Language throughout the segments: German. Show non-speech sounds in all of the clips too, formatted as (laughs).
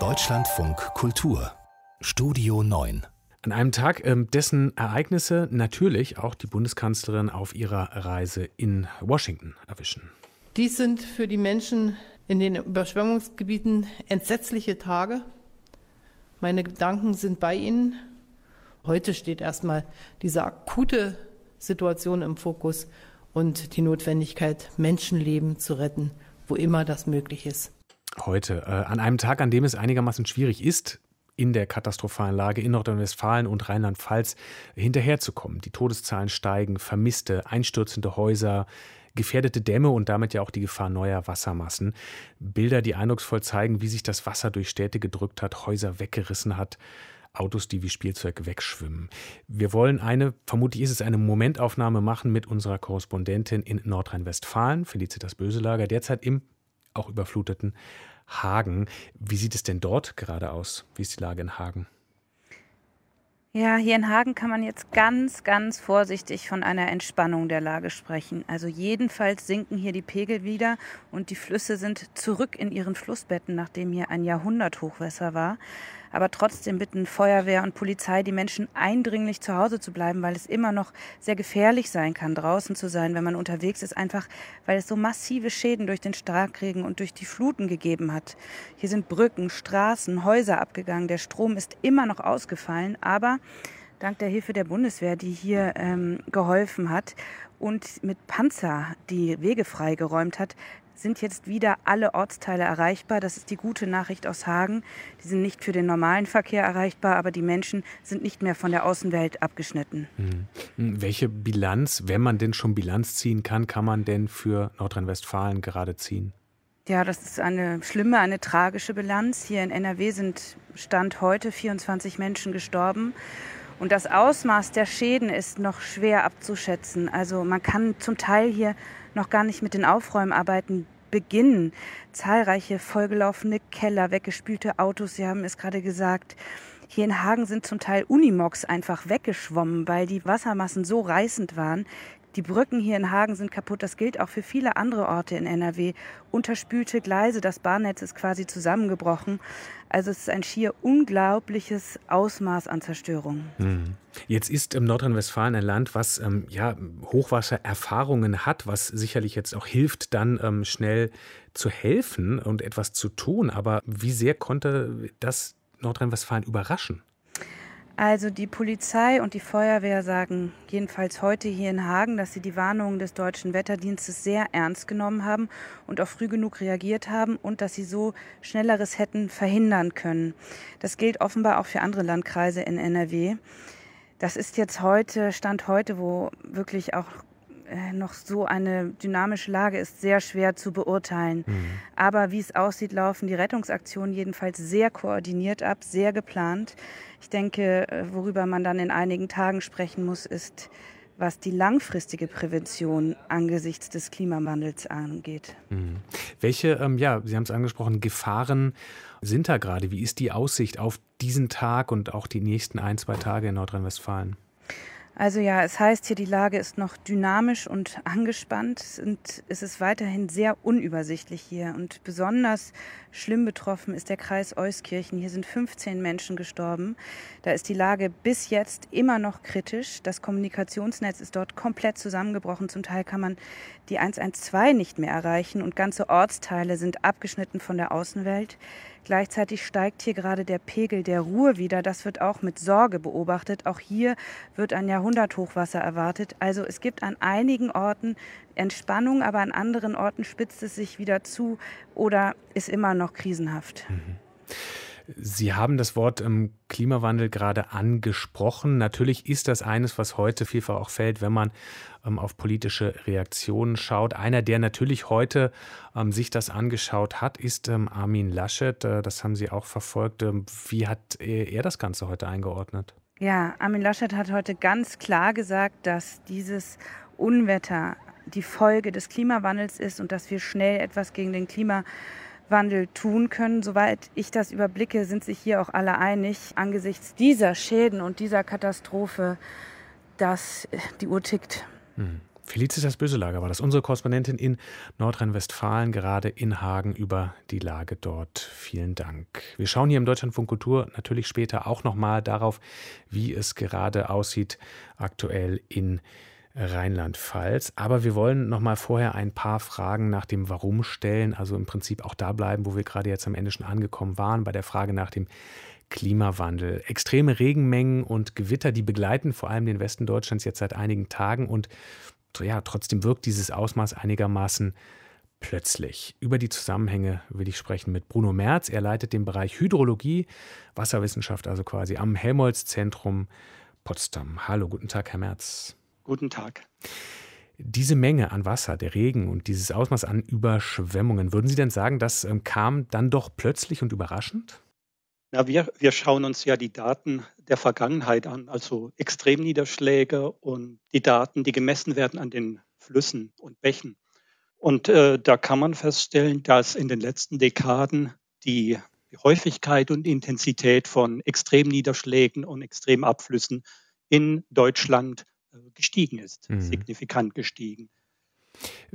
Deutschlandfunk Kultur Studio 9 an einem Tag, ähm, dessen Ereignisse natürlich auch die Bundeskanzlerin auf ihrer Reise in Washington erwischen. Dies sind für die Menschen in den Überschwemmungsgebieten entsetzliche Tage. Meine Gedanken sind bei Ihnen. Heute steht erstmal diese akute Situation im Fokus und die Notwendigkeit, Menschenleben zu retten, wo immer das möglich ist. Heute, äh, an einem Tag, an dem es einigermaßen schwierig ist, in der katastrophalen Lage in Nordrhein-Westfalen und Rheinland-Pfalz hinterherzukommen. Die Todeszahlen steigen, vermisste, einstürzende Häuser, gefährdete Dämme und damit ja auch die Gefahr neuer Wassermassen. Bilder, die eindrucksvoll zeigen, wie sich das Wasser durch Städte gedrückt hat, Häuser weggerissen hat. Autos, die wie Spielzeug wegschwimmen. Wir wollen eine, vermutlich ist es eine Momentaufnahme machen mit unserer Korrespondentin in Nordrhein-Westfalen, Felicitas Böselager, derzeit im auch überfluteten Hagen. Wie sieht es denn dort gerade aus? Wie ist die Lage in Hagen? Ja, hier in Hagen kann man jetzt ganz, ganz vorsichtig von einer Entspannung der Lage sprechen. Also jedenfalls sinken hier die Pegel wieder und die Flüsse sind zurück in ihren Flussbetten, nachdem hier ein Jahrhunderthochwasser war. Aber trotzdem bitten Feuerwehr und Polizei die Menschen eindringlich zu Hause zu bleiben, weil es immer noch sehr gefährlich sein kann, draußen zu sein, wenn man unterwegs ist, einfach weil es so massive Schäden durch den Starkregen und durch die Fluten gegeben hat. Hier sind Brücken, Straßen, Häuser abgegangen, der Strom ist immer noch ausgefallen, aber dank der Hilfe der Bundeswehr, die hier ähm, geholfen hat und mit Panzer die Wege freigeräumt hat, sind jetzt wieder alle Ortsteile erreichbar. Das ist die gute Nachricht aus Hagen. Die sind nicht für den normalen Verkehr erreichbar, aber die Menschen sind nicht mehr von der Außenwelt abgeschnitten. Hm. Welche Bilanz, wenn man denn schon Bilanz ziehen kann, kann man denn für Nordrhein-Westfalen gerade ziehen? Ja, das ist eine schlimme, eine tragische Bilanz. Hier in NRW sind Stand heute 24 Menschen gestorben. Und das Ausmaß der Schäden ist noch schwer abzuschätzen. Also man kann zum Teil hier noch gar nicht mit den Aufräumarbeiten beginnen. Zahlreiche vollgelaufene Keller, weggespülte Autos, Sie haben es gerade gesagt. Hier in Hagen sind zum Teil Unimogs einfach weggeschwommen, weil die Wassermassen so reißend waren. Die Brücken hier in Hagen sind kaputt. Das gilt auch für viele andere Orte in NRW. Unterspülte Gleise, das Bahnnetz ist quasi zusammengebrochen. Also es ist ein schier unglaubliches Ausmaß an Zerstörung. Hm. Jetzt ist ähm, Nordrhein-Westfalen ein Land, was ähm, ja, Hochwassererfahrungen hat, was sicherlich jetzt auch hilft, dann ähm, schnell zu helfen und etwas zu tun. Aber wie sehr konnte das Nordrhein-Westfalen überraschen? Also die Polizei und die Feuerwehr sagen jedenfalls heute hier in Hagen, dass sie die Warnungen des deutschen Wetterdienstes sehr ernst genommen haben und auch früh genug reagiert haben und dass sie so schnelleres hätten verhindern können. Das gilt offenbar auch für andere Landkreise in NRW. Das ist jetzt heute, Stand heute, wo wirklich auch noch so eine dynamische Lage ist, sehr schwer zu beurteilen. Mhm. Aber wie es aussieht, laufen die Rettungsaktionen jedenfalls sehr koordiniert ab, sehr geplant. Ich denke, äh, worüber man dann in einigen Tagen sprechen muss, ist, was die langfristige Prävention angesichts des Klimawandels angeht. Mhm. Welche, ähm, ja, Sie haben es angesprochen, Gefahren sind da gerade? Wie ist die Aussicht auf diesen Tag und auch die nächsten ein, zwei Tage in Nordrhein-Westfalen? Also ja, es heißt hier, die Lage ist noch dynamisch und angespannt und es ist weiterhin sehr unübersichtlich hier. Und besonders schlimm betroffen ist der Kreis Euskirchen. Hier sind 15 Menschen gestorben. Da ist die Lage bis jetzt immer noch kritisch. Das Kommunikationsnetz ist dort komplett zusammengebrochen. Zum Teil kann man die 112 nicht mehr erreichen und ganze Ortsteile sind abgeschnitten von der Außenwelt. Gleichzeitig steigt hier gerade der Pegel der Ruhr wieder. Das wird auch mit Sorge beobachtet. Auch hier wird ein Jahrhunderthochwasser erwartet. Also es gibt an einigen Orten Entspannung, aber an anderen Orten spitzt es sich wieder zu oder ist immer noch krisenhaft. Mhm. Sie haben das Wort ähm, Klimawandel gerade angesprochen. Natürlich ist das eines, was heute vielfach auch fällt, wenn man ähm, auf politische Reaktionen schaut. Einer, der natürlich heute ähm, sich das angeschaut hat, ist ähm, Armin Laschet. Äh, das haben Sie auch verfolgt. Ähm, wie hat er, er das Ganze heute eingeordnet? Ja, Armin Laschet hat heute ganz klar gesagt, dass dieses Unwetter die Folge des Klimawandels ist und dass wir schnell etwas gegen den Klimawandel Wandel tun können. Soweit ich das überblicke, sind sich hier auch alle einig, angesichts dieser Schäden und dieser Katastrophe, dass die Uhr tickt. Hm. Felicitas Böselager war das, unsere Korrespondentin in Nordrhein-Westfalen, gerade in Hagen über die Lage dort. Vielen Dank. Wir schauen hier im Deutschlandfunk Kultur natürlich später auch nochmal darauf, wie es gerade aussieht aktuell in Rheinland-Pfalz. Aber wir wollen noch mal vorher ein paar Fragen nach dem Warum stellen. Also im Prinzip auch da bleiben, wo wir gerade jetzt am Ende schon angekommen waren, bei der Frage nach dem Klimawandel. Extreme Regenmengen und Gewitter, die begleiten vor allem den Westen Deutschlands jetzt seit einigen Tagen. Und ja, trotzdem wirkt dieses Ausmaß einigermaßen plötzlich. Über die Zusammenhänge will ich sprechen mit Bruno Merz. Er leitet den Bereich Hydrologie, Wasserwissenschaft, also quasi am Helmholtz-Zentrum Potsdam. Hallo, guten Tag, Herr Merz. Guten Tag. Diese Menge an Wasser, der Regen und dieses Ausmaß an Überschwemmungen, würden Sie denn sagen, das ähm, kam dann doch plötzlich und überraschend? Na, wir, wir schauen uns ja die Daten der Vergangenheit an, also Extremniederschläge und die Daten, die gemessen werden an den Flüssen und Bächen. Und äh, da kann man feststellen, dass in den letzten Dekaden die Häufigkeit und Intensität von Extremniederschlägen und Extremabflüssen in Deutschland gestiegen ist, mhm. signifikant gestiegen.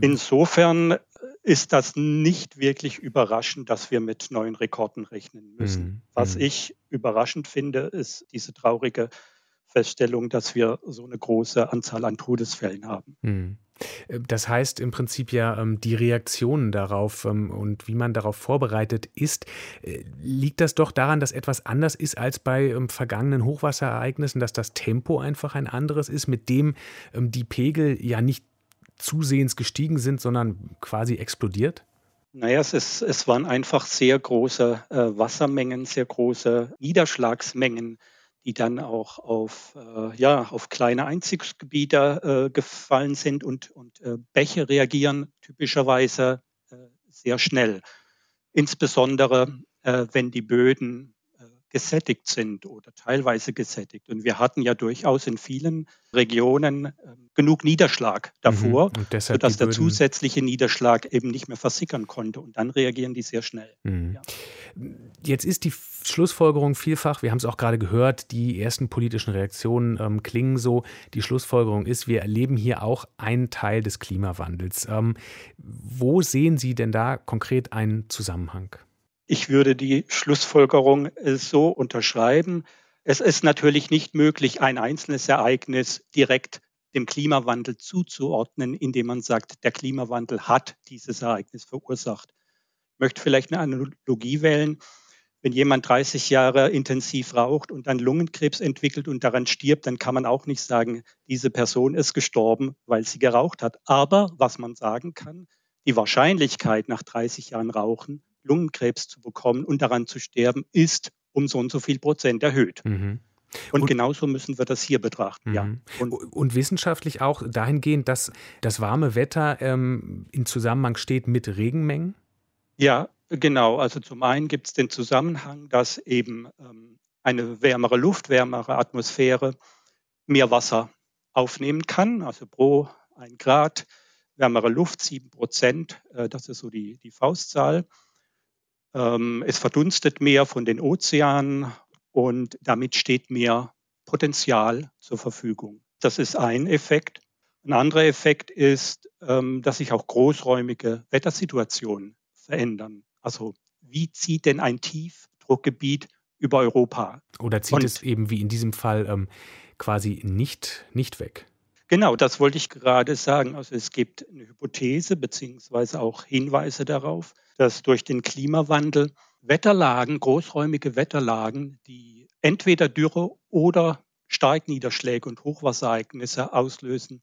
Insofern äh, ist das nicht wirklich überraschend, dass wir mit neuen Rekorden rechnen müssen. Mhm. Was mhm. ich überraschend finde, ist diese traurige Feststellung, dass wir so eine große Anzahl an Todesfällen haben. Mhm. Äh, das heißt im Prinzip ja, ähm, die Reaktionen darauf ähm, und wie man darauf vorbereitet ist, äh, liegt das doch daran, dass etwas anders ist als bei ähm, vergangenen Hochwasserereignissen, dass das Tempo einfach ein anderes ist, mit dem die Pegel ja nicht zusehends gestiegen sind, sondern quasi explodiert? Naja, es, ist, es waren einfach sehr große äh, Wassermengen, sehr große Niederschlagsmengen, die dann auch auf, äh, ja, auf kleine Einzugsgebiete äh, gefallen sind und, und äh, Bäche reagieren typischerweise äh, sehr schnell. Insbesondere äh, wenn die Böden gesättigt sind oder teilweise gesättigt. Und wir hatten ja durchaus in vielen Regionen ähm, genug Niederschlag davor, mhm. sodass der zusätzliche Niederschlag eben nicht mehr versickern konnte. Und dann reagieren die sehr schnell. Mhm. Ja. Jetzt ist die Schlussfolgerung vielfach, wir haben es auch gerade gehört, die ersten politischen Reaktionen ähm, klingen so. Die Schlussfolgerung ist, wir erleben hier auch einen Teil des Klimawandels. Ähm, wo sehen Sie denn da konkret einen Zusammenhang? Ich würde die Schlussfolgerung äh, so unterschreiben. Es ist natürlich nicht möglich, ein einzelnes Ereignis direkt dem Klimawandel zuzuordnen, indem man sagt, der Klimawandel hat dieses Ereignis verursacht. Ich möchte vielleicht eine Analogie wählen. Wenn jemand 30 Jahre intensiv raucht und dann Lungenkrebs entwickelt und daran stirbt, dann kann man auch nicht sagen, diese Person ist gestorben, weil sie geraucht hat. Aber was man sagen kann, die Wahrscheinlichkeit nach 30 Jahren Rauchen Lungenkrebs zu bekommen und daran zu sterben, ist um so und so viel Prozent erhöht. Mhm. Und, und, genauso müssen wir das hier betrachten, mhm. ja. Und, und, wissenschaftlich auch dahingehend, dass das warme Wetter ähm, in Zusammenhang steht mit Regenmengen? Ja, genau. Also zum einen gibt es den Zusammenhang, dass eben ähm, eine wärmere Luft, wärmere Atmosphäre mehr Wasser aufnehmen kann. Also pro ein Grad wärmere Luft sieben Prozent. Äh, das ist so die, die Faustzahl. Ähm, es verdunstet mehr von den Ozeanen und damit steht mehr Potenzial zur Verfügung. Das ist ein Effekt. Ein anderer Effekt ist, ähm, dass sich auch großräumige Wettersituationen verändern. Also wie zieht denn ein Tiefdruckgebiet über Europa? Oder zieht Und, es eben wie in diesem Fall ähm, quasi nicht, nicht weg? Genau, das wollte ich gerade sagen. Also es gibt eine Hypothese beziehungsweise auch Hinweise darauf, dass durch den Klimawandel Wetterlagen, großräumige Wetterlagen, die entweder Dürre oder Starkniederschläge und Hochwasserereignisse auslösen,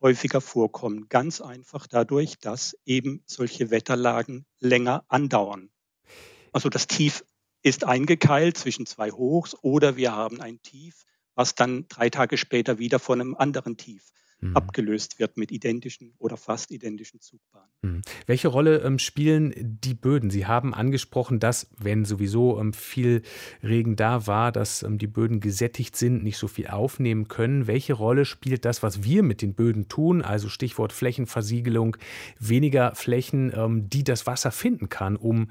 häufiger vorkommen. Ganz einfach dadurch, dass eben solche Wetterlagen länger andauern. Also das Tief ist eingekeilt zwischen zwei Hochs oder wir haben ein Tief, was dann drei Tage später wieder von einem anderen Tief mhm. abgelöst wird mit identischen oder fast identischen Zugbahnen. Mhm. Welche Rolle ähm, spielen die Böden? Sie haben angesprochen, dass, wenn sowieso ähm, viel Regen da war, dass ähm, die Böden gesättigt sind, nicht so viel aufnehmen können. Welche Rolle spielt das, was wir mit den Böden tun? Also Stichwort Flächenversiegelung, weniger Flächen, ähm, die das Wasser finden kann, um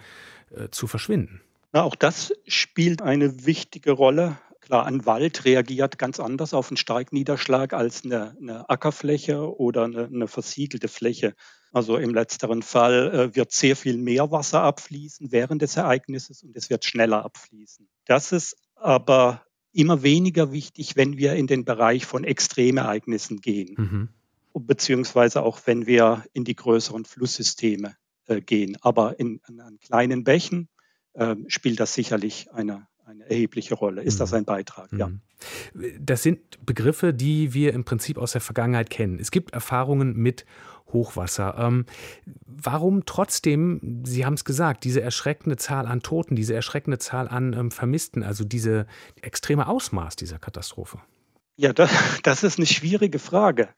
äh, zu verschwinden. Na, auch das spielt eine wichtige Rolle. Klar, ein Wald reagiert ganz anders auf einen Starkniederschlag als eine, eine Ackerfläche oder eine, eine, versiegelte Fläche. Also im letzteren Fall äh, wird sehr viel mehr Wasser abfließen während des Ereignisses und es wird schneller abfließen. Das ist aber immer weniger wichtig, wenn wir in den Bereich von Extremereignissen gehen, mhm. beziehungsweise auch wenn wir in die größeren Flusssysteme äh, gehen. Aber in, in, kleinen Bächen äh, spielt das sicherlich eine, eine erhebliche Rolle. Ist mhm. das ein Beitrag? Ja. Mhm. Das sind Begriffe, die wir im Prinzip aus der Vergangenheit kennen. Es gibt Erfahrungen mit Hochwasser. Ähm, warum trotzdem, Sie haben es gesagt, diese erschreckende Zahl an Toten, diese erschreckende Zahl an ähm, Vermissten, also diese extreme Ausmaß dieser Katastrophe? Ja, das, (laughs) das ist eine schwierige Frage.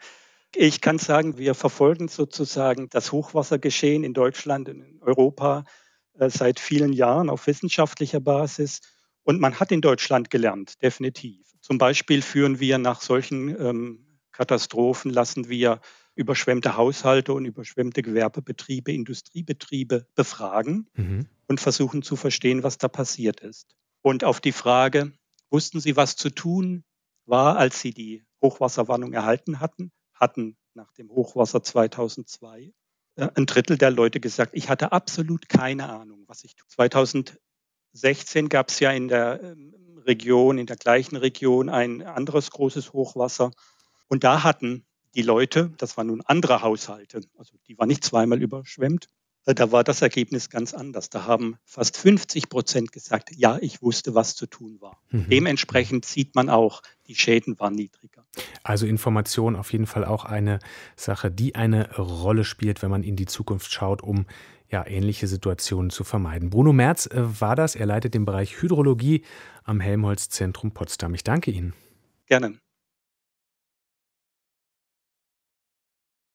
Ich kann sagen, wir verfolgen sozusagen das Hochwassergeschehen in Deutschland, in Europa äh, seit vielen Jahren auf wissenschaftlicher Basis. Und man hat in Deutschland gelernt, definitiv. Zum Beispiel führen wir nach solchen ähm, Katastrophen, lassen wir überschwemmte Haushalte und überschwemmte Gewerbebetriebe, Industriebetriebe befragen mhm. und versuchen zu verstehen, was da passiert ist. Und auf die Frage, wussten Sie, was zu tun war, als Sie die Hochwasserwarnung erhalten hatten, hatten nach dem Hochwasser 2002 äh, ein Drittel der Leute gesagt, ich hatte absolut keine Ahnung, was ich tue. 2016 gab es ja in der ähm, Region, in der gleichen Region ein anderes großes Hochwasser. Und da hatten die Leute, das waren nun andere Haushalte, also die waren nicht zweimal überschwemmt, äh, da war das Ergebnis ganz anders. Da haben fast 50 Prozent gesagt, ja, ich wusste, was zu tun war. Mhm. Dementsprechend sieht man auch, die Schäden waren niedriger. Also Information auf jeden Fall auch eine Sache, die eine Rolle spielt, wenn man in die Zukunft schaut, um ja, ähnliche Situationen zu vermeiden. Bruno Merz äh, war das. Er leitet den Bereich Hydrologie am Helmholtz Zentrum Potsdam. Ich danke Ihnen. Gerne.